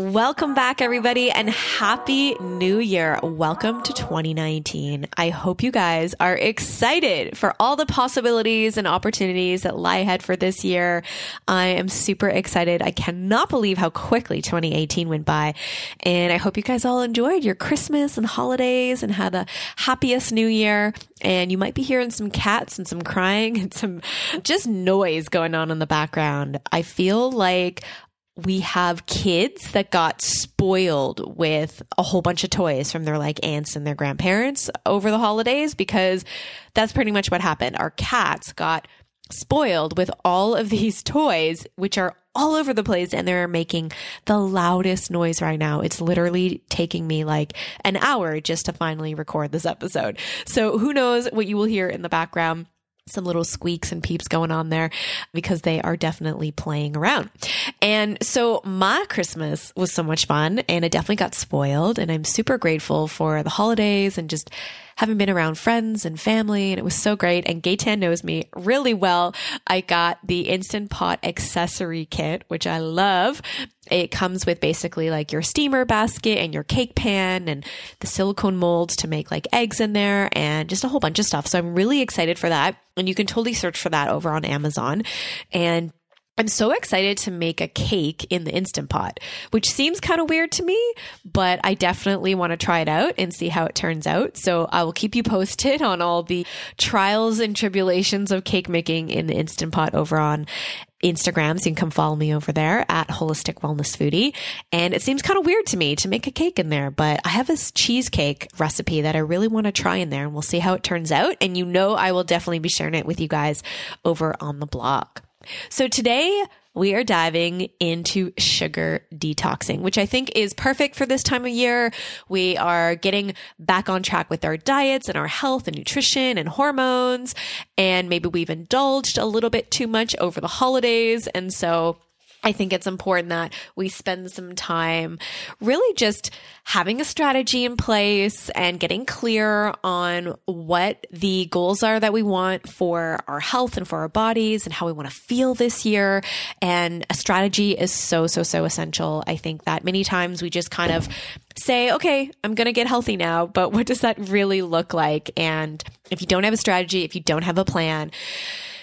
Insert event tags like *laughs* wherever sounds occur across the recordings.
Welcome back, everybody, and happy new year. Welcome to 2019. I hope you guys are excited for all the possibilities and opportunities that lie ahead for this year. I am super excited. I cannot believe how quickly 2018 went by. And I hope you guys all enjoyed your Christmas and holidays and had the happiest new year. And you might be hearing some cats and some crying *laughs* and some just noise going on in the background. I feel like we have kids that got spoiled with a whole bunch of toys from their like aunts and their grandparents over the holidays because that's pretty much what happened. Our cats got spoiled with all of these *laughs* toys, which are all over the place and they're making the loudest noise right now. It's literally taking me like an hour just to finally record this episode. So who knows what you will hear in the background some little squeaks and peeps going on there because they are definitely playing around. And so my Christmas was so much fun and it definitely got spoiled. And I'm super grateful for the holidays and just having been around friends and family. And it was so great. And Gaytan knows me really well. I got the Instant Pot accessory kit, which I love. It comes with basically like your steamer basket and your cake pan and the silicone molds to make like eggs in there and just a whole bunch of stuff. So I'm really excited for that. And you can totally search for that over on Amazon. And I'm so excited to make a cake in the Instant Pot, which seems kind of weird to me, but I definitely want to try it out and see how it turns out. So I will keep you posted on all the trials and tribulations of cake making in the Instant Pot over on Instagram. So you can come follow me over there at Holistic Wellness Foodie. And it seems kind of weird to me to make a cake in there, but I have this cheesecake recipe that I really want to try in there and we'll see how it turns out. And you know, I will definitely be sharing it with you guys over on the blog. So today we are diving into sugar detoxing, which I think is perfect for this time of year. We are getting back on track with our diets and our health and nutrition and hormones. And maybe we've indulged a little bit too much over the holidays. And so I think it's important that we spend some time really just having a strategy in place and getting clear on what the goals are that we want for our health and for our bodies and how we want to feel this year. And a strategy is so, so, so essential. I think that many times we just kind of say, okay, I'm going to get healthy now, but what does that really look like? And if you don't have a strategy, if you don't have a plan,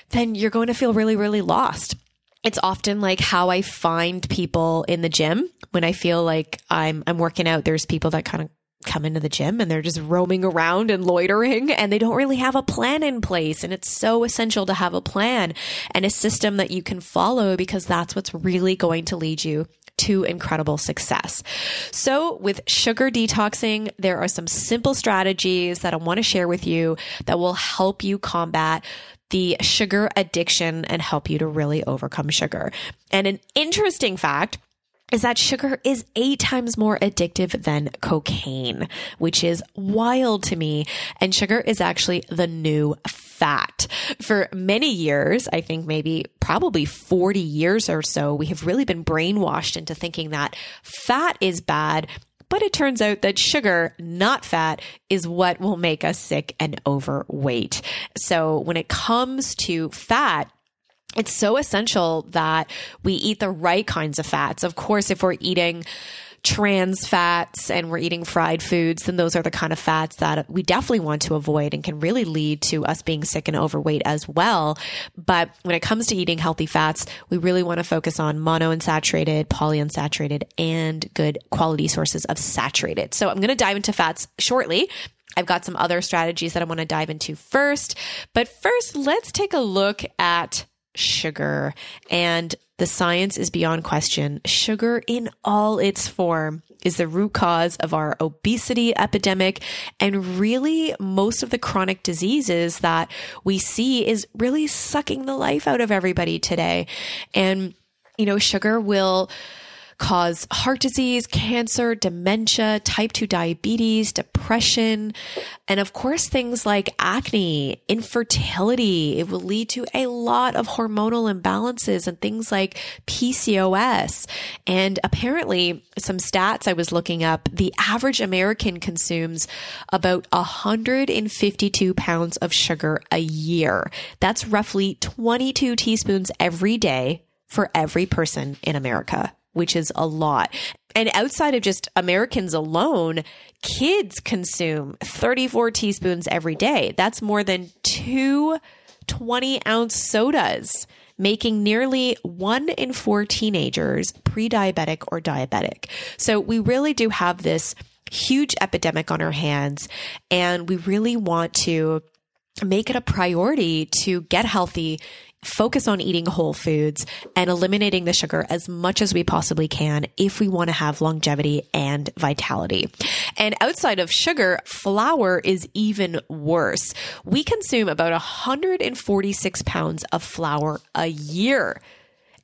then you're going to feel really, really lost it's often like how I find people in the gym when I feel like I'm I'm working out. There's people that kind of come into the gym and they're just roaming around and loitering and they don't really have a plan in place. And it's so essential to have a plan and a system that you can follow because that's what's really going to lead you to incredible success. So with sugar detoxing, there are some simple strategies that I want to share with you that will help you combat the sugar addiction and help you to really overcome sugar. And an interesting fact is that sugar is eight times more addictive than cocaine, which is wild to me. And sugar is actually the new fat. For many years, I think maybe probably 40 years or so, we have really been brainwashed into thinking that fat is bad but it turns out that sugar, not fat, is what will make us sick and overweight. So when it comes to fat, it's so essential that we eat the right kinds of fats. Of course, if we're eating trans fats and we're eating fried foods, then those are the kind of fats that we definitely want to avoid and can really lead to us being sick and overweight as well. But when it comes to eating healthy fats, we really want to focus on monounsaturated, polyunsaturated, and good quality sources of saturated. So I'm going to dive into fats shortly. I've got some other strategies that I want to dive into first. But first, let's take a look at sugar. And the science is beyond question. Sugar in all its form is the root cause of our obesity epidemic. And really, most of the chronic diseases that we see is really sucking the life out of everybody today. And, you know, sugar will cause heart disease, cancer, dementia, type 2 diabetes, depression, and of course, things like acne, infertility. It will lead to a lot of hormonal imbalances and things like PCOS. And apparently, some stats I was looking up, the average American consumes about 152 pounds of sugar a year. That's roughly 22 teaspoons every day for every person in America, which is a lot. And outside of just Americans alone, kids consume 34 teaspoons every day. That's more than two 20 ounce sodas, making nearly one in four teenagers pre diabetic or diabetic. So we really do have this huge epidemic on our hands, and we really want to make it a priority to get healthy, focus on eating whole foods and eliminating the sugar as much as we possibly can if we want to have longevity and vitality. And outside of sugar, flour is even worse. We consume about 146 pounds of flour a year.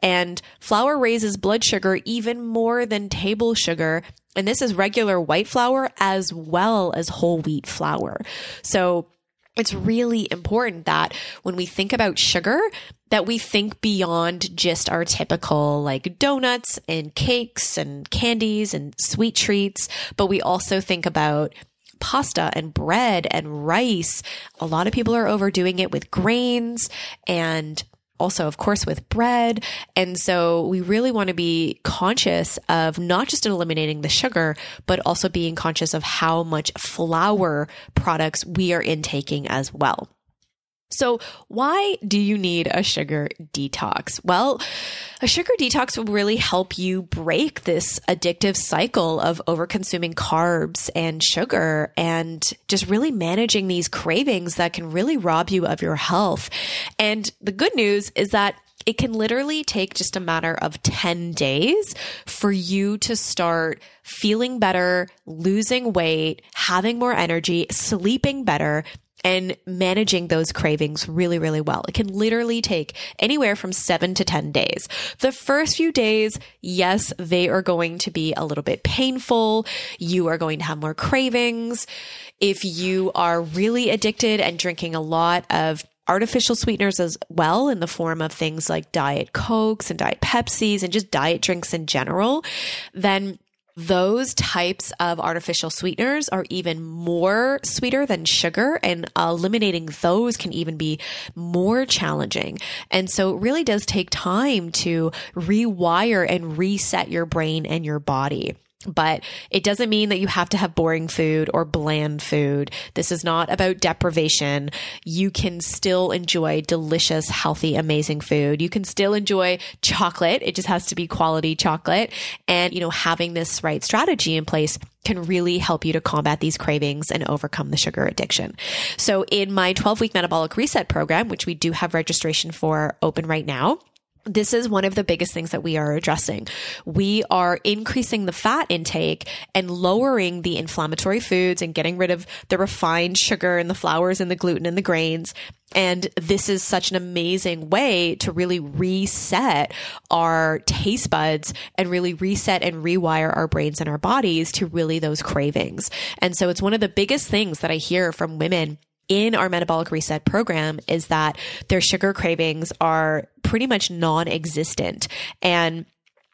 And flour raises blood sugar even more than table sugar. And this is regular white flour as well as whole wheat flour. So it's really important that when we think about sugar, that we think beyond just our typical like donuts and cakes and candies and sweet treats, but we also think about pasta and bread and rice. A lot of people are overdoing it with grains and also, of course, with bread. And so we really want to be conscious of not just eliminating the sugar, but also being conscious of how much flour products we are intaking as well. So, why do you need a sugar detox? Well, a sugar detox will really help you break this addictive cycle of overconsuming carbs and sugar and just really managing these cravings that can really rob you of your health. And the good news is that it can literally take just a matter of 10 days for you to start feeling better, losing weight, having more energy, sleeping better, and managing those cravings really, really well. It can literally take anywhere from seven to 10 days. The first few days, yes, they are going to be a little bit painful. You are going to have more cravings. If you are really addicted and drinking a lot of artificial sweeteners as well in the form of things like diet cokes and diet pepsis and just diet drinks in general, then those types of artificial sweeteners are even more sweeter than sugar and uh, eliminating those can even be more challenging. And so it really does take time to rewire and reset your brain and your body. But it doesn't mean that you have to have boring food or bland food. This is not about deprivation. You can still enjoy delicious, healthy, amazing food. You can still enjoy chocolate. It just has to be quality chocolate. And, you know, having this right strategy in place can really help you to combat these cravings and overcome the sugar addiction. So in my 12 week metabolic reset program, which we do have registration for open right now, this is one of the biggest things that we are addressing. We are increasing the fat intake and lowering the inflammatory foods and getting rid of the refined sugar and the flours and the gluten and the grains. And this is such an amazing way to really reset our taste buds and really reset and rewire our brains and our bodies to really those cravings. And so it's one of the biggest things that I hear from women in our metabolic reset program is that their sugar cravings are pretty much non existent. And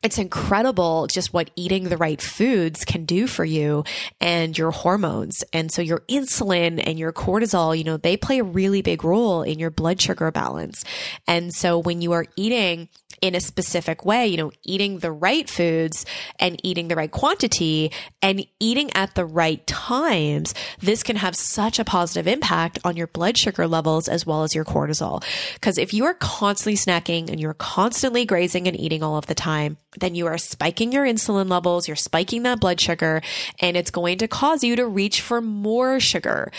it's incredible just what eating the right foods can do for you and your hormones. And so your insulin and your cortisol, you know, they play a really big role in your blood sugar balance. And so when you are eating in a specific way, you know, eating the right foods and eating the right quantity and eating at the right times, this can have such a positive impact on your blood sugar levels as well as your cortisol. Because if you are constantly snacking and you're constantly grazing and eating all of the time, then you are spiking your insulin levels, you're spiking that blood sugar, and it's going to cause you to reach for more sugar.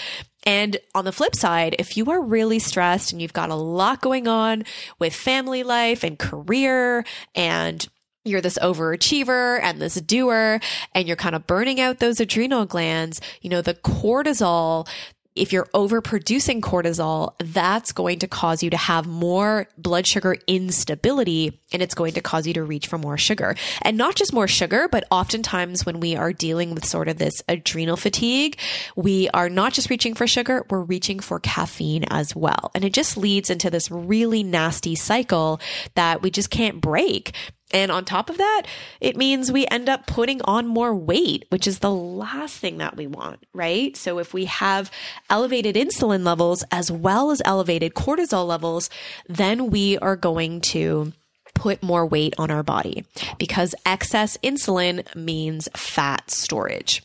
And on the flip side, if you are really stressed and you've got a lot going on with family life and career and you're this overachiever and this doer and you're kind of burning out those adrenal glands, you know, the cortisol if you're overproducing cortisol, that's going to cause you to have more blood sugar instability and it's going to cause you to reach for more sugar. And not just more sugar, but oftentimes when we are dealing with sort of this adrenal fatigue, we are not just reaching for sugar, we're reaching for caffeine as well. And it just leads into this really nasty cycle that we just can't break. And on top of that, it means we end up putting on more weight, which is the last thing that we want, right? So if we have elevated insulin levels as well as elevated cortisol levels, then we are going to put more weight on our body because excess insulin means fat storage.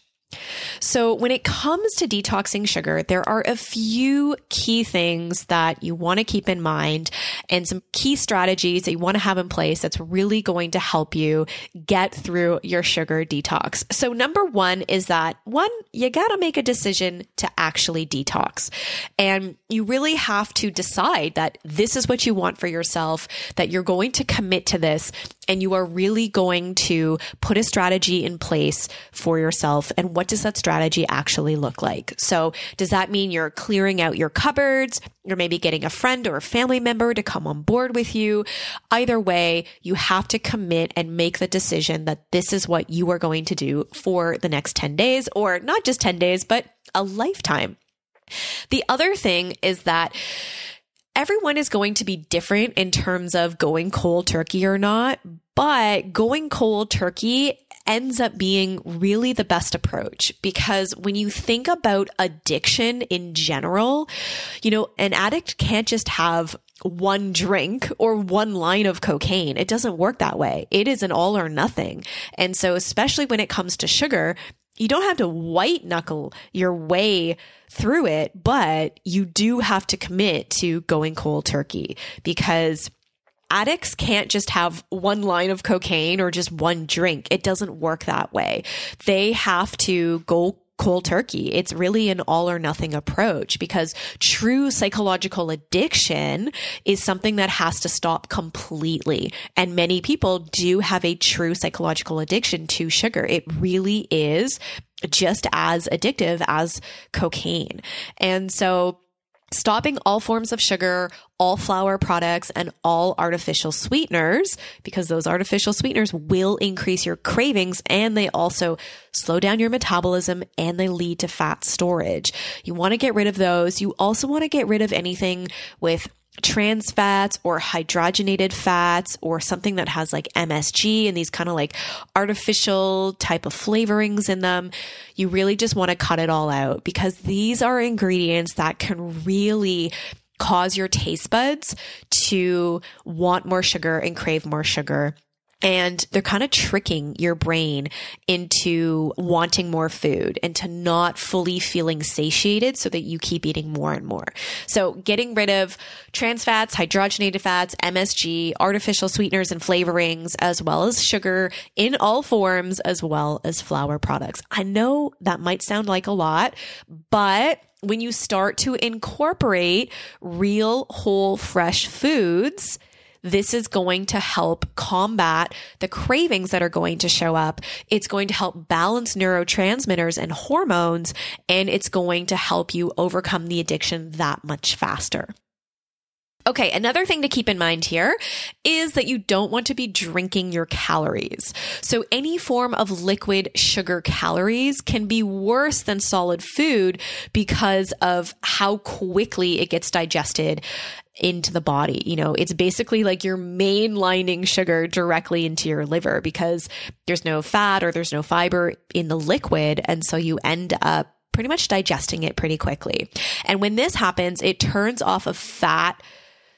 So, when it comes to detoxing sugar, there are a few key things that you want to keep in mind and some key strategies that you want to have in place that's really going to help you get through your sugar detox. So, number one is that one, you got to make a decision to actually detox. And you really have to decide that this is what you want for yourself, that you're going to commit to this and you are really going to put a strategy in place for yourself. And what does that strategy actually look like? So does that mean you're clearing out your cupboards? You're maybe getting a friend or a family member to come on board with you. Either way, you have to commit and make the decision that this is what you are going to do for the next 10 days or not just 10 days, but a lifetime. The other thing is that everyone is going to be different in terms of going cold turkey or not, but going cold turkey ends up being really the best approach because when you think about addiction in general, you know, an addict can't just have one drink or one line of cocaine. It doesn't work that way. It is an all or nothing. And so, especially when it comes to sugar, you don't have to white knuckle your way through it, but you do have to commit to going cold turkey because addicts can't just have one line of cocaine or just one drink. It doesn't work that way. They have to go cold turkey. It's really an all or nothing approach because true psychological addiction is something that has to stop completely. And many people do have a true psychological addiction to sugar. It really is just as addictive as cocaine. And so stopping all forms of sugar, all flour products, and all artificial sweeteners, because those artificial sweeteners will increase your cravings and they also slow down your metabolism and they lead to fat storage. You want to get rid of those. You also want to get rid of anything with trans fats or hydrogenated fats or something that has like MSG and these kind of like artificial type of flavorings in them. You really just want to cut it all out because these are ingredients that can really cause your taste buds to want more sugar and crave more sugar and they're kind of tricking your brain into wanting more food and to not fully feeling satiated so that you keep eating more and more. So getting rid of trans fats, hydrogenated fats, MSG, artificial sweeteners and flavorings, as well as sugar in all forms, as well as flour products. I know that might sound like a lot, but when you start to incorporate real, whole, fresh foods, this is going to help combat the cravings that are going to show up. It's going to help balance neurotransmitters and hormones, and it's going to help you overcome the addiction that much faster. Okay, another thing to keep in mind here is that you don't want to be drinking your calories. So any form of liquid sugar calories can be worse than solid food because of how quickly it gets digested into the body. You know, it's basically like you're mainlining sugar directly into your liver because there's no fat or there's no fiber in the liquid. And so you end up pretty much digesting it pretty quickly. And when this happens, it turns off a fat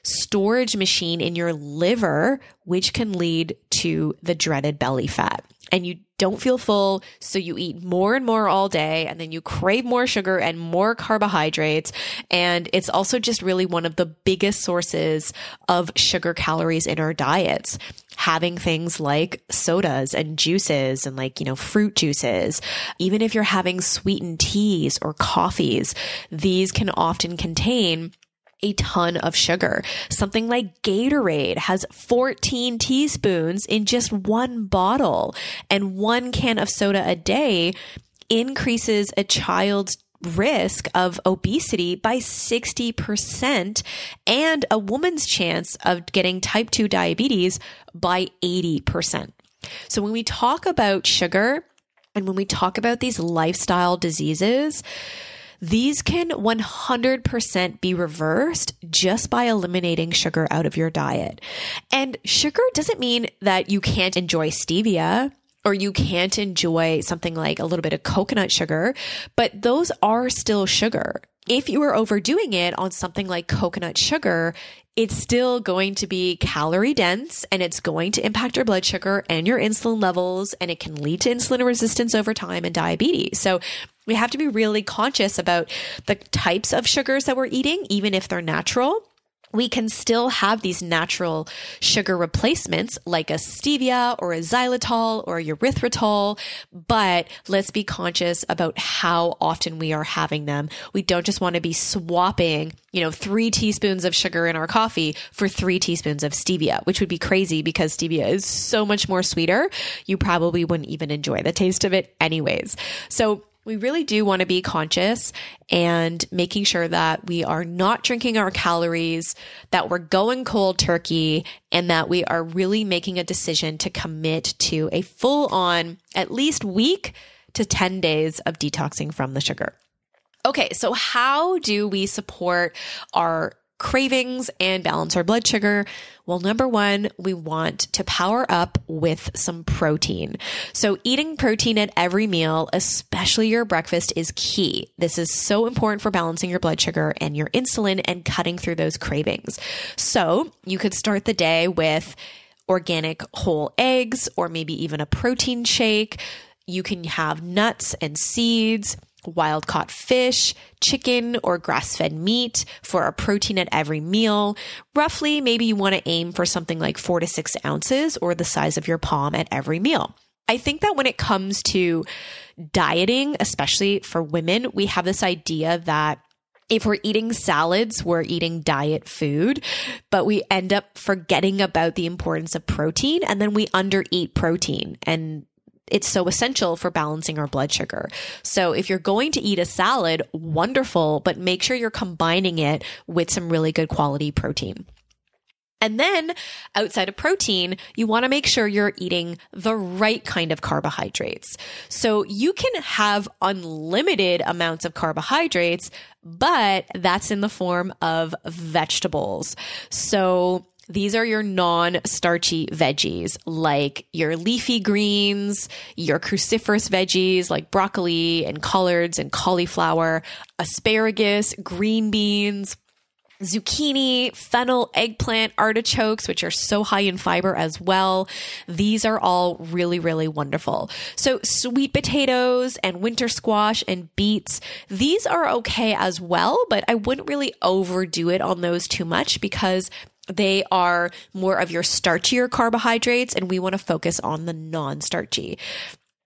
storage machine in your liver, which can lead to the dreaded belly fat. And you don't feel full, so you eat more and more all day, and then you crave more sugar and more carbohydrates. And it's also just really one of the biggest sources of sugar calories in our diets. Having things like sodas and juices and like, you know, fruit juices, even if you're having sweetened teas or coffees, these can often contain a ton of sugar. Something like Gatorade has 14 teaspoons in just one bottle, and one can of soda a day increases a child's risk of obesity by 60% and a woman's chance of getting type 2 diabetes by 80%. So when we talk about sugar and when we talk about these lifestyle diseases, these can 100% be reversed just by eliminating sugar out of your diet. And sugar doesn't mean that you can't enjoy stevia or you can't enjoy something like a little bit of coconut sugar, but those are still sugar. If you are overdoing it on something like coconut sugar, it's still going to be calorie dense and it's going to impact your blood sugar and your insulin levels and it can lead to insulin resistance over time and diabetes. So we have to be really conscious about the types of sugars that we're eating, even if they're natural we can still have these natural sugar replacements like a stevia or a xylitol or erythritol, but let's be conscious about how often we are having them. We don't just want to be swapping, you know, three teaspoons of sugar in our coffee for three teaspoons of stevia, which would be crazy because stevia is so much more sweeter. You probably wouldn't even enjoy the taste of it anyways. So we really do want to be conscious and making sure that we are not drinking our calories, that we're going cold turkey, and that we are really making a decision to commit to a full on at least week to 10 days of detoxing from the sugar. Okay, so how do we support our cravings and balance our blood sugar? Well, number one, we want to power up with some protein. So eating protein at every meal, especially your breakfast is key. This is so important for balancing your blood sugar and your insulin and cutting through those cravings. So you could start the day with organic whole eggs or maybe even a protein shake. You can have nuts and seeds wild caught fish, chicken, or grass fed meat for a protein at every meal. Roughly, maybe you want to aim for something like four to six ounces or the size of your palm at every meal. I think that when it comes to dieting, especially for women, we have this idea that if we're eating salads, we're eating diet food, but we end up forgetting about the importance of protein and then we undereat protein. And it's so essential for balancing our blood sugar. So if you're going to eat a salad, wonderful, but make sure you're combining it with some really good quality protein. And then outside of protein, you want to make sure you're eating the right kind of carbohydrates. So you can have unlimited amounts of carbohydrates, but that's in the form of vegetables. So these are your non starchy veggies, like your leafy greens, your cruciferous veggies like broccoli and collards and cauliflower, asparagus, green beans, zucchini, fennel, eggplant, artichokes, which are so high in fiber as well. These are all really, really wonderful. So sweet potatoes and winter squash and beets, these are okay as well, but I wouldn't really overdo it on those too much because they are more of your starchier carbohydrates, and we want to focus on the non starchy.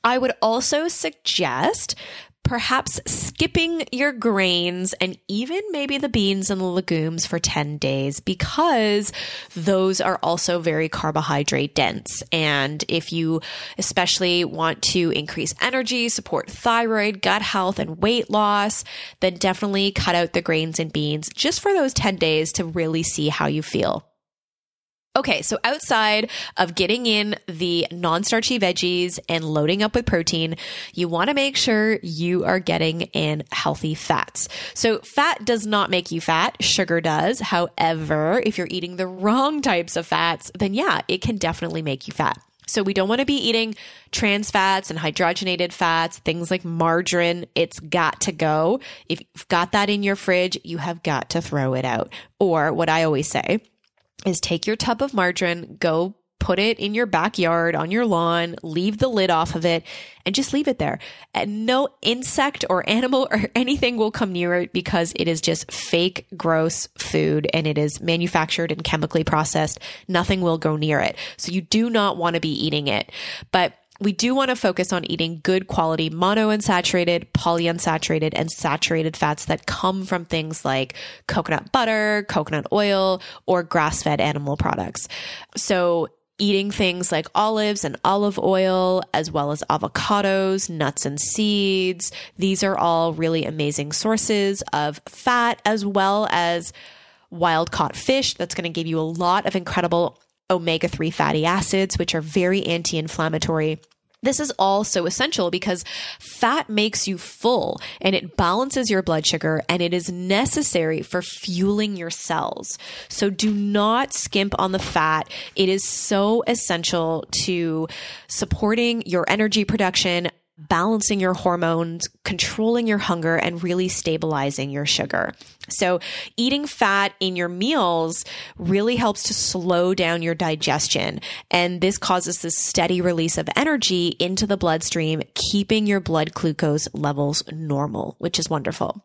I would also suggest perhaps skipping your grains and even maybe the beans and the legumes for 10 days because those are also very carbohydrate dense. And if you especially want to increase energy, support thyroid, gut health, and weight loss, then definitely cut out the grains and beans just for those 10 days to really see how you feel. Okay, so outside of getting in the non starchy veggies and loading up with protein, you want to make sure you are getting in healthy fats. So, fat does not make you fat, sugar does. However, if you're eating the wrong types of fats, then yeah, it can definitely make you fat. So, we don't want to be eating trans fats and hydrogenated fats, things like margarine. It's got to go. If you've got that in your fridge, you have got to throw it out. Or what I always say, is take your tub of margarine, go put it in your backyard on your lawn, leave the lid off of it, and just leave it there. And no insect or animal or *laughs* anything will come near it because it is just fake, gross food and it is manufactured and chemically processed. Nothing will go near it. So you do not want to be eating it. But we do want to focus on eating good quality monounsaturated, polyunsaturated, and saturated fats that come from things like coconut butter, coconut oil, or grass fed animal products. So eating things like olives and olive oil, as well as avocados, nuts and seeds. These are all really amazing sources of fat, as well as wild caught fish. That's going to give you a lot of incredible omega 3 fatty acids, which are very anti inflammatory. This is all so essential because fat makes you full and it balances your blood sugar and it is necessary for fueling your cells. So do not skimp on the fat. It is so essential to supporting your energy production, balancing your hormones, controlling your hunger, and really stabilizing your sugar. So, eating fat in your meals really helps to slow down your digestion. And this causes this steady release of energy into the bloodstream, keeping your blood glucose levels normal, which is wonderful.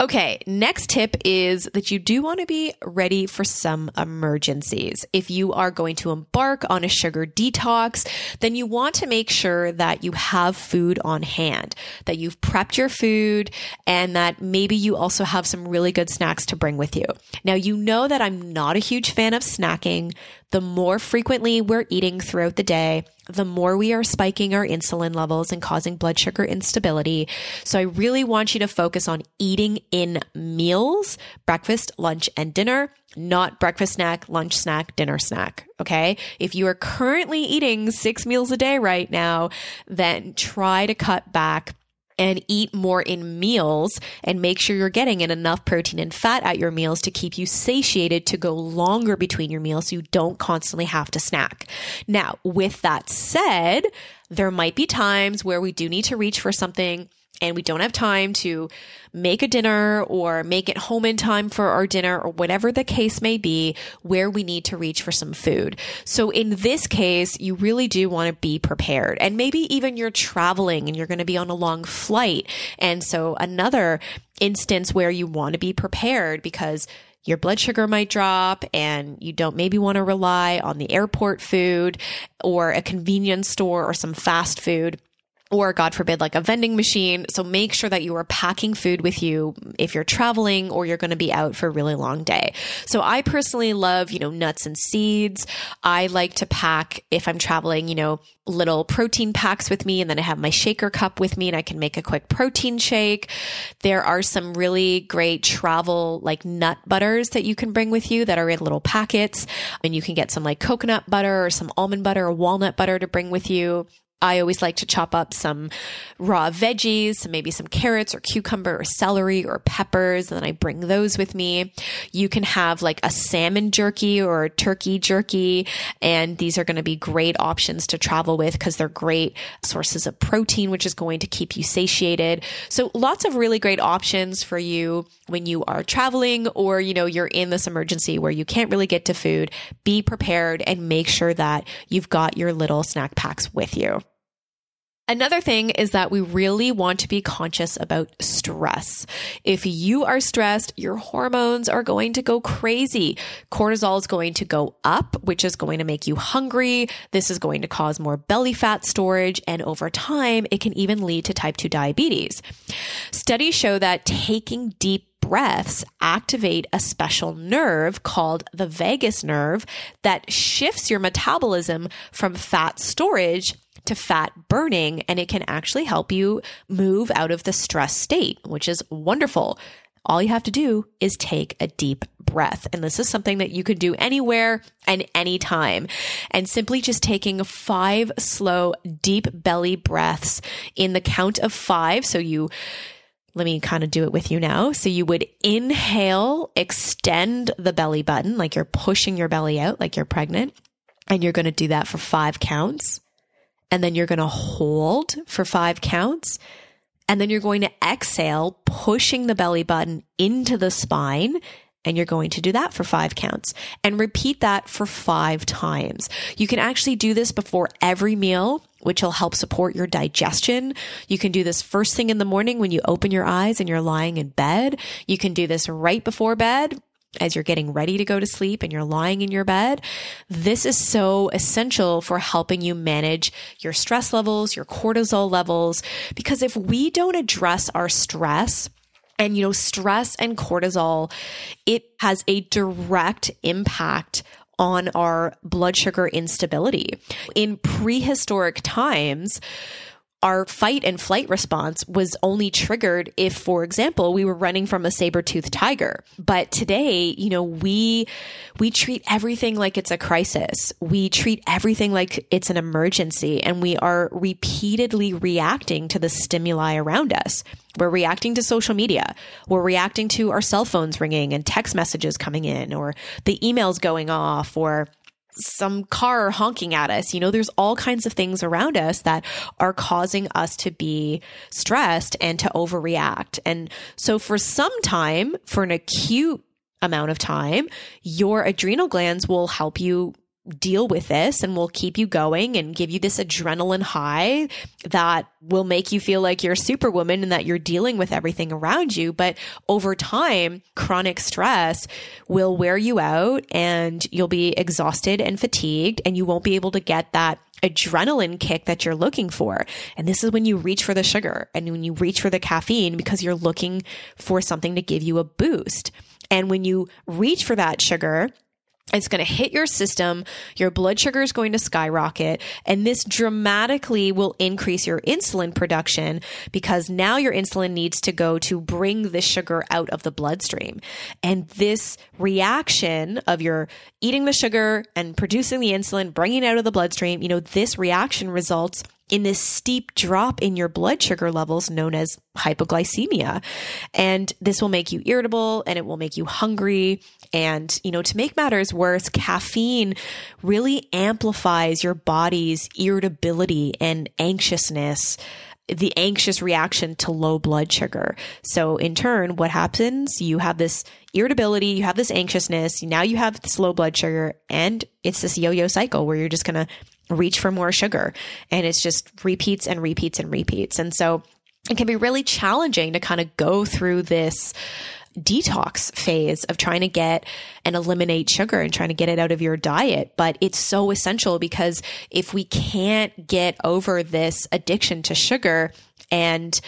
Okay, next tip is that you do want to be ready for some emergencies. If you are going to embark on a sugar detox, then you want to make sure that you have food on hand, that you've prepped your food, and that maybe you also have some really good snacks to bring with you. Now, you know that I'm not a huge fan of snacking. The more frequently we're eating throughout the day, the more we are spiking our insulin levels and causing blood sugar instability. So I really want you to focus on eating in meals, breakfast, lunch, and dinner, not breakfast snack, lunch snack, dinner snack. Okay. If you are currently eating six meals a day right now, then try to cut back and eat more in meals and make sure you're getting in enough protein and fat at your meals to keep you satiated to go longer between your meals so you don't constantly have to snack. Now, with that said, there might be times where we do need to reach for something and we don't have time to make a dinner or make it home in time for our dinner or whatever the case may be where we need to reach for some food. So in this case, you really do want to be prepared. And maybe even you're traveling and you're going to be on a long flight. And so another instance where you want to be prepared because your blood sugar might drop and you don't maybe want to rely on the airport food or a convenience store or some fast food or God forbid, like a vending machine. So make sure that you are packing food with you if you're traveling or you're going to be out for a really long day. So I personally love, you know, nuts and seeds. I like to pack if I'm traveling, you know, little protein packs with me and then I have my shaker cup with me and I can make a quick protein shake. There are some really great travel like nut butters that you can bring with you that are in little packets and you can get some like coconut butter or some almond butter or walnut butter to bring with you. I always like to chop up some raw veggies, maybe some carrots or cucumber or celery or peppers, and then I bring those with me. You can have like a salmon jerky or a turkey jerky, and these are going to be great options to travel with because they're great sources of protein, which is going to keep you satiated. So lots of really great options for you when you are traveling or, you know, you're in this emergency where you can't really get to food. Be prepared and make sure that you've got your little snack packs with you. Another thing is that we really want to be conscious about stress. If you are stressed, your hormones are going to go crazy. Cortisol is going to go up, which is going to make you hungry. This is going to cause more belly fat storage. And over time, it can even lead to type 2 diabetes. Studies show that taking deep breaths activate a special nerve called the vagus nerve that shifts your metabolism from fat storage to fat burning, and it can actually help you move out of the stress state, which is wonderful. All you have to do is take a deep breath. And this is something that you can do anywhere and anytime. And simply just taking five slow, deep belly breaths in the count of five. So you, let me kind of do it with you now. So you would inhale, extend the belly button, like you're pushing your belly out, like you're pregnant. And you're going to do that for five counts and then you're going to hold for five counts. And then you're going to exhale, pushing the belly button into the spine. And you're going to do that for five counts and repeat that for five times. You can actually do this before every meal, which will help support your digestion. You can do this first thing in the morning when you open your eyes and you're lying in bed. You can do this right before bed as you're getting ready to go to sleep and you're lying in your bed. This is so essential for helping you manage your stress levels, your cortisol levels, because if we don't address our stress, and you know, stress and cortisol, it has a direct impact on our blood sugar instability. In prehistoric times, our fight and flight response was only triggered if, for example, we were running from a saber-toothed tiger. But today, you know, we, we treat everything like it's a crisis. We treat everything like it's an emergency and we are repeatedly reacting to the stimuli around us. We're reacting to social media. We're reacting to our cell phones ringing and text messages coming in or the emails going off or some car honking at us. You know, there's all kinds of things around us that are causing us to be stressed and to overreact. And so for some time, for an acute amount of time, your adrenal glands will help you deal with this and we'll keep you going and give you this adrenaline high that will make you feel like you're a superwoman and that you're dealing with everything around you. But over time, chronic stress will wear you out and you'll be exhausted and fatigued and you won't be able to get that adrenaline kick that you're looking for. And this is when you reach for the sugar and when you reach for the caffeine because you're looking for something to give you a boost. And when you reach for that sugar, it's going to hit your system. Your blood sugar is going to skyrocket. And this dramatically will increase your insulin production because now your insulin needs to go to bring the sugar out of the bloodstream. And this reaction of your eating the sugar and producing the insulin, bringing it out of the bloodstream, you know, this reaction results in this steep drop in your blood sugar levels known as hypoglycemia. And this will make you irritable and it will make you hungry. And, you know, to make matters worse, caffeine really amplifies your body's irritability and anxiousness the anxious reaction to low blood sugar. So in turn, what happens? You have this irritability, you have this anxiousness, now you have this low blood sugar, and it's this yo-yo cycle where you're just going to reach for more sugar. And it's just repeats and repeats and repeats. And so it can be really challenging to kind of go through this detox phase of trying to get and eliminate sugar and trying to get it out of your diet. But it's so essential because if we can't get over this addiction to sugar and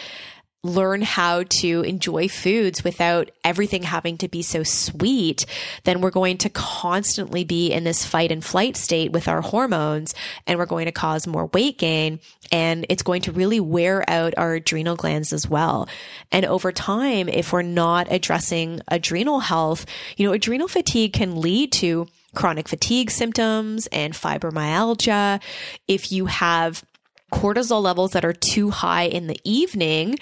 learn how to enjoy foods without everything having to be so sweet, then we're going to constantly be in this fight and flight state with our hormones and we're going to cause more weight gain and it's going to really wear out our adrenal glands as well. And over time, if we're not addressing adrenal health, you know, adrenal fatigue can lead to chronic fatigue symptoms and fibromyalgia. If you have cortisol levels that are too high in the evening,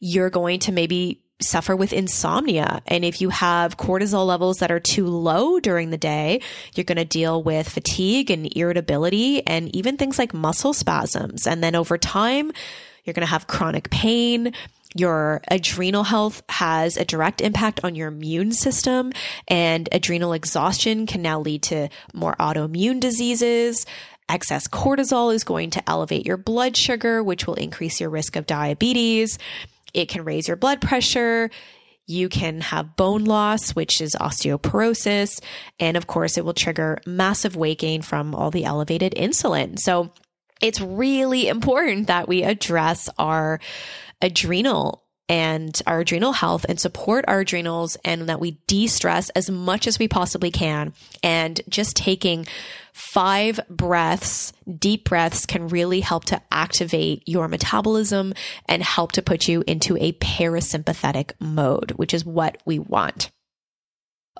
you're going to maybe suffer with insomnia. And if you have cortisol levels that are too low during the day, you're going to deal with fatigue and irritability and even things like muscle spasms. And then over time, you're going to have chronic pain. Your adrenal health has a direct impact on your immune system, and adrenal exhaustion can now lead to more autoimmune diseases. Excess cortisol is going to elevate your blood sugar, which will increase your risk of diabetes. It can raise your blood pressure. You can have bone loss, which is osteoporosis. And of course, it will trigger massive weight gain from all the elevated insulin. So it's really important that we address our adrenal and our adrenal health and support our adrenals and that we de stress as much as we possibly can. And just taking five breaths, deep breaths can really help to activate your metabolism and help to put you into a parasympathetic mode, which is what we want.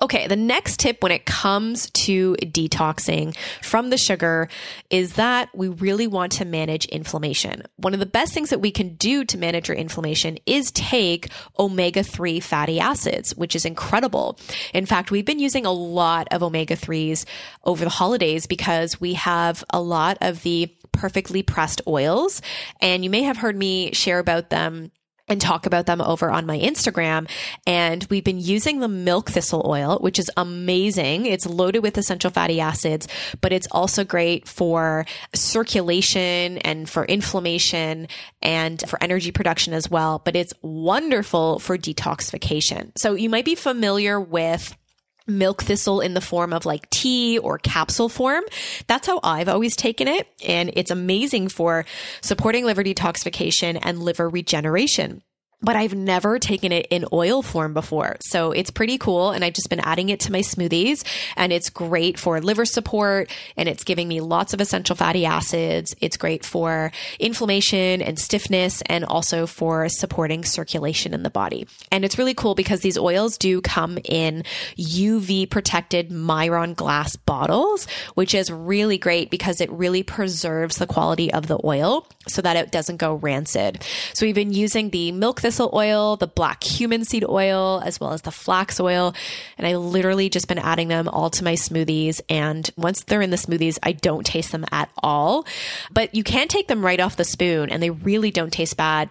Okay, the next tip when it comes to detoxing from the sugar is that we really want to manage inflammation. One of the best things that we can do to manage your inflammation is take omega 3 fatty acids, which is incredible. In fact, we've been using a lot of omega 3s over the holidays because we have a lot of the perfectly pressed oils. And you may have heard me share about them and talk about them over on my Instagram. And we've been using the milk thistle oil, which is amazing. It's loaded with essential fatty acids, but it's also great for circulation and for inflammation and for energy production as well. But it's wonderful for detoxification. So you might be familiar with milk thistle in the form of like tea or capsule form. That's how I've always taken it. And it's amazing for supporting liver detoxification and liver regeneration. But I've never taken it in oil form before. So it's pretty cool. And I've just been adding it to my smoothies and it's great for liver support and it's giving me lots of essential fatty acids. It's great for inflammation and stiffness and also for supporting circulation in the body. And it's really cool because these oils do come in UV protected Myron glass bottles, which is really great because it really preserves the quality of the oil so that it doesn't go rancid. So we've been using the milk thistle oil, the black cumin seed oil, as well as the flax oil. And I literally just been adding them all to my smoothies. And once they're in the smoothies, I don't taste them at all. But you can take them right off the spoon and they really don't taste bad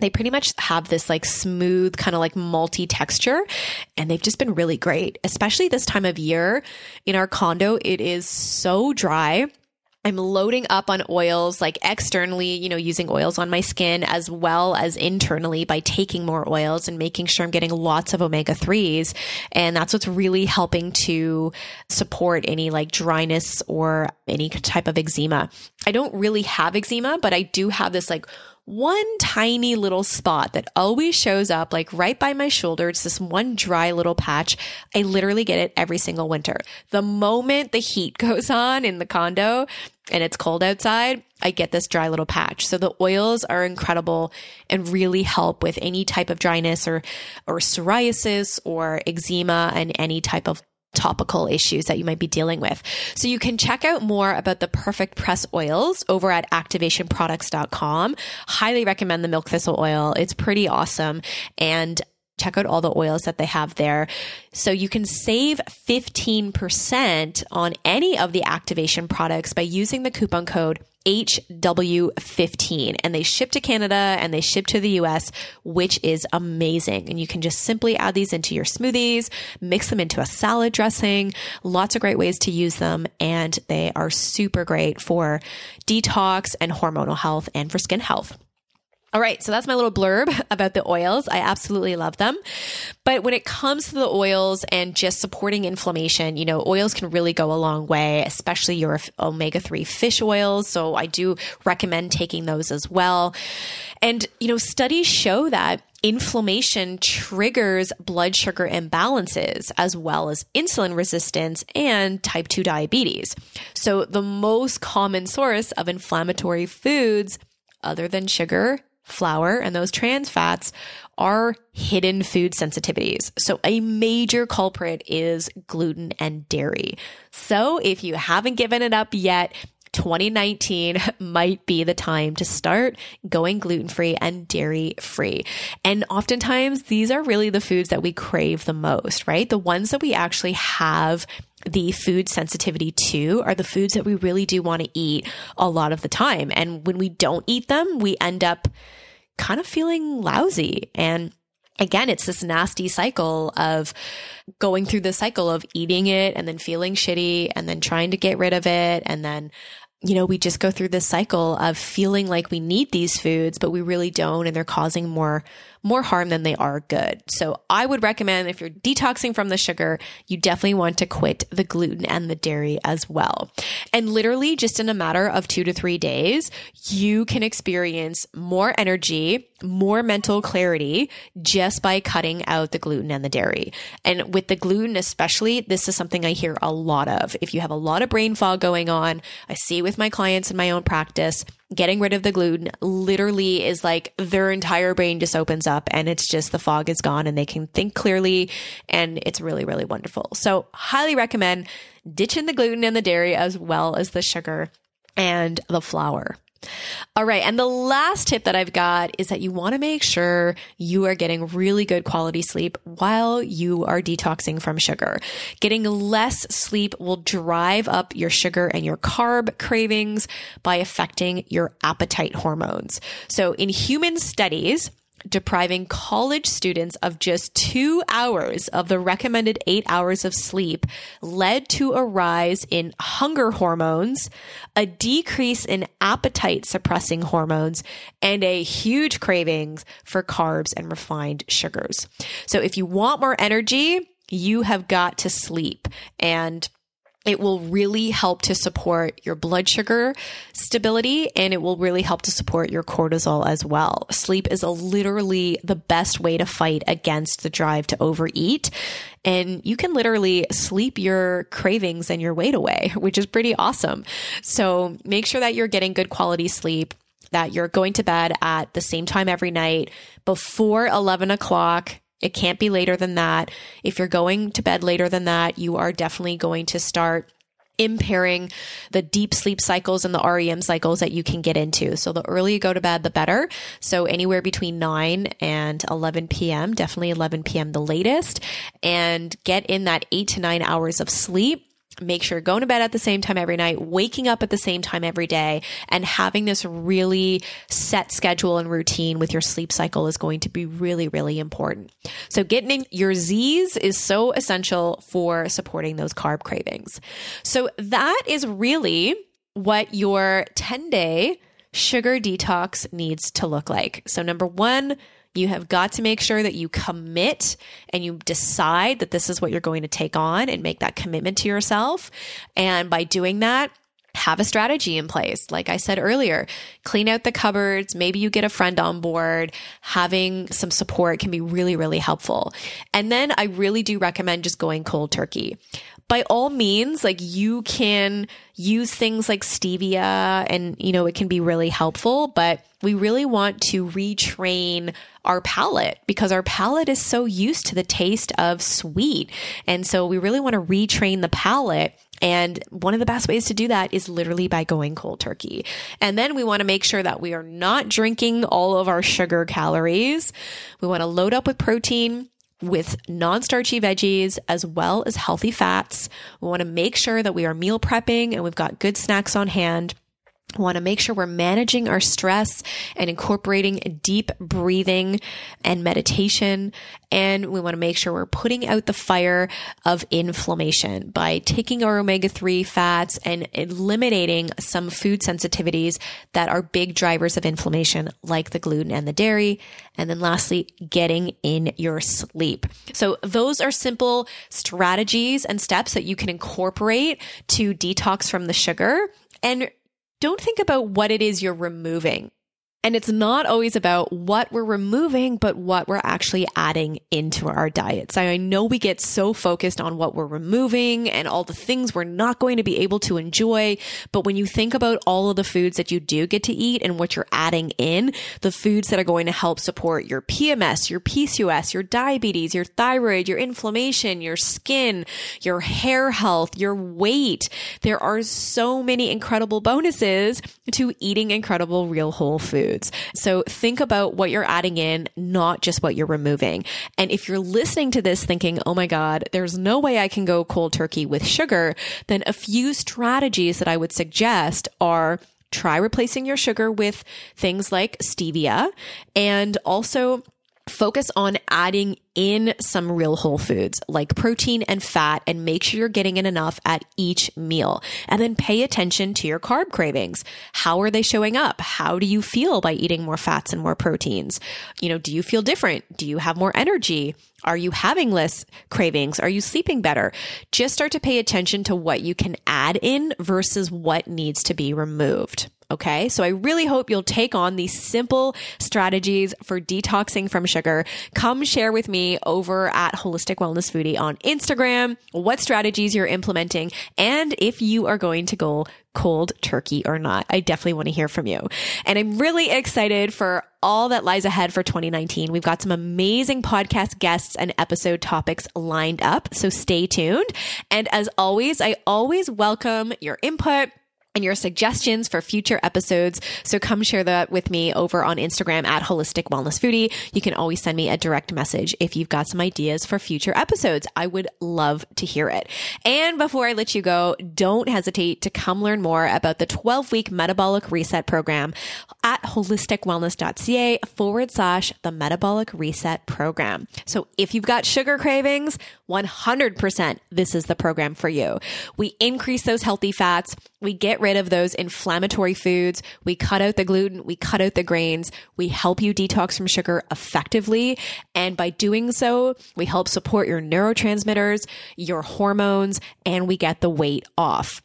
they pretty much have this like smooth kind of like multi texture and they've just been really great especially this time of year in our condo it is so dry I'm loading up on oils like externally, you know, using oils on my skin as well as internally by taking more oils and making sure I'm getting lots of omega 3s. And that's what's really helping to support any like dryness or any type of eczema. I don't really have eczema, but I do have this like one tiny little spot that always shows up like right by my shoulder. It's this one dry little patch. I literally get it every single winter. The moment the heat *laughs* goes on in the condo and it's cold outside, I get this dry little patch. So the oils are incredible and really help with any type of dryness or, or psoriasis or eczema and any type of topical issues that you might be dealing with. So you can check out more about the perfect press oils over at activationproducts.com. Highly recommend the milk thistle oil. It's pretty awesome. And check out all the oils that they have there. So you can save 15% on any of the activation products by using the coupon code HW15 and they ship to Canada and they ship to the US, which is amazing. And you can just simply add these into your smoothies, mix them into a salad dressing, lots of great ways to use them. And they are super great for detox and hormonal health and for skin health. All right, so that's my little blurb *laughs* about the oils. I absolutely love them. But when it comes to the oils and just supporting inflammation, you know, oils can really go a long way, especially your omega 3 fish oils. So I do recommend taking those as well. And, you know, studies show that inflammation triggers blood sugar imbalances as well as insulin resistance and type 2 diabetes. So the most common source of inflammatory foods other than sugar flour, and those trans fats are hidden food sensitivities. So a major culprit is gluten and dairy. So if you haven't given it up yet, 2019 *laughs* might be the time to start going gluten free and dairy free. And oftentimes these are really the foods that we crave the most, right? The ones that we actually have the food sensitivity to are the foods that we really do want to eat a lot of the time. And when we don't eat them, we end up kind of feeling lousy. And again, it's this nasty cycle of going through the cycle of eating it and then feeling shitty and then trying to get rid of it. And then, you know, we just go through this cycle of feeling like we need these foods, but we really don't. And they're causing more more harm than they are good. So I would recommend if you're detoxing from the sugar, you definitely want to quit the gluten and the dairy as well. And literally just in a matter of two to three days, you can experience more energy, more mental clarity just by cutting out the gluten and the dairy. And with the gluten, especially, this is something I hear a lot of. If you have a lot of brain fog going on, I see with my clients in my own practice, getting rid of the gluten literally is like their entire brain just opens up and it's just the fog is gone and they can think clearly and it's really, really wonderful. So highly recommend ditching the gluten and the dairy as well as the sugar and the flour. All right. And the last tip that I've got is that you want to make sure you are getting really good quality sleep while you are detoxing from sugar. Getting less sleep will drive up your sugar and your carb cravings by affecting your appetite hormones. So in human studies, depriving college students of just two hours of the recommended eight hours of sleep led to a rise in hunger hormones, a decrease in appetite suppressing hormones, and a huge cravings for carbs and refined sugars. So if you want more energy, you have got to sleep. And it will really help to support your blood sugar stability and it will really help to support your cortisol as well. Sleep is literally the best way to fight against the drive to overeat. And you can literally sleep your cravings and your weight away, *laughs* which is pretty awesome. So make sure that you're getting good quality sleep that you're going to bed at the same time every night before 11 o'clock it can't be later than that. If you're going to bed later than that, you are definitely going to start impairing the deep sleep cycles and the REM cycles that you can get into. So the earlier you go to bed, the better. So anywhere between 9 and 11 p.m., definitely 11 p.m. the latest, and get in that eight to nine hours of sleep make sure going to bed at the same time every night, waking up at the same time every day, and having this really set schedule and routine with your sleep cycle is going to be really, really important. So getting in your Z's is so essential for supporting those carb cravings. So that is really what your 10 day sugar detox needs to look like. So number one, you have got to make sure that you commit and you decide that this is what you're going to take on and make that commitment to yourself. And by doing that, have a strategy in place. Like I said earlier, clean out the cupboards. Maybe you get a friend on board. Having some support can be really, really helpful. And then I really do recommend just going cold turkey by all means, like you can use things like stevia and, you know, it can be really helpful, but we really want to retrain our palate because our palate is so used to the taste of sweet. And so we really want to retrain the palate. And one of the best ways to do that is literally by going cold turkey. And then we want to make sure that we are not drinking all of our sugar calories. We want to load up with protein with non starchy veggies as well as healthy fats. We want to make sure that we are meal prepping and we've got good snacks on hand. Want to make sure we're managing our stress and incorporating deep breathing and meditation. And we want to make sure we're putting out the fire of inflammation by taking our omega 3 fats and eliminating some food sensitivities that are big drivers of inflammation, like the gluten and the dairy. And then lastly, getting in your sleep. So those are simple strategies and steps that you can incorporate to detox from the sugar and don't think about what it is you're removing. And it's not always about what we're removing, but what we're actually adding into our diets. I know we get so focused on what we're removing and all the things we're not going to be able to enjoy. But when you think about all of the foods that you do get to eat and what you're adding in, the foods that are going to help support your PMS, your PCOS, your diabetes, your thyroid, your inflammation, your skin, your hair health, your weight, there are so many incredible bonuses to eating incredible real whole food foods. So think about what you're adding in, not just what you're removing. And if you're listening to this thinking, oh my God, there's no way I can go cold turkey with sugar, then a few strategies that I would suggest are try replacing your sugar with things like stevia and also focus on adding in some real whole foods like protein and fat and make sure you're getting in enough at each meal. And then pay attention to your carb cravings. How are they showing up? How do you feel by eating more fats and more proteins? You know, do you feel different? Do you have more energy? Are you having less cravings? Are you sleeping better? Just start to pay attention to what you can add in versus what needs to be removed. Okay. So I really hope you'll take on these simple strategies for detoxing from sugar. Come share with me over at Holistic Wellness Foodie on Instagram what strategies you're implementing and if you are going to go cold turkey or not. I definitely want to hear from you. And I'm really excited for all that lies ahead for 2019. We've got some amazing podcast guests and episode topics lined up. So stay tuned. And as always, I always welcome your input and your suggestions for future episodes. So come share that with me over on Instagram at Holistic Wellness Foodie. You can always send me a direct message if you've got some ideas for future episodes. I would love to hear it. And before I let you go, don't hesitate to come learn more about the 12 week metabolic reset program at holisticwellness.ca forward slash the metabolic reset program. So if you've got sugar cravings, 100% this is the program for you. We increase those healthy fats. We get rid rid of those inflammatory foods. We cut out the gluten. We cut out the grains. We help you detox from sugar effectively. And by doing so, we help support your neurotransmitters, your hormones, and we get the weight off.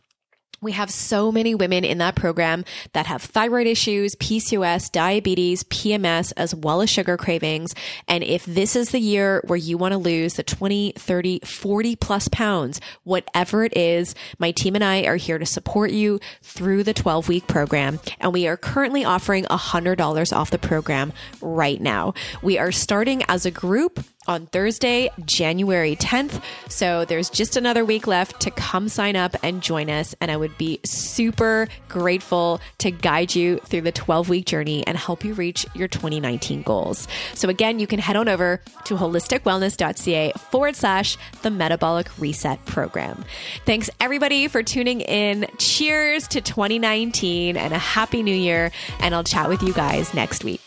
We have so many women in that program that have thyroid issues, PCOS, diabetes, PMS, as well as sugar cravings. And if this is the year where you want to lose the 20, 30, 40 plus pounds, whatever it is, my team and I are here to support you through the 12 week program. And we are currently offering $100 off the program right now. We are starting as a group on Thursday, January 10th. So there's just another week left to come sign up and join us. And I would be super grateful to guide you through the 12 week journey and help you reach your 2019 goals. So again, you can head on over to holisticwellness.ca forward slash the metabolic reset program. Thanks everybody for tuning in. Cheers to 2019 and a happy new year. And I'll chat with you guys next week.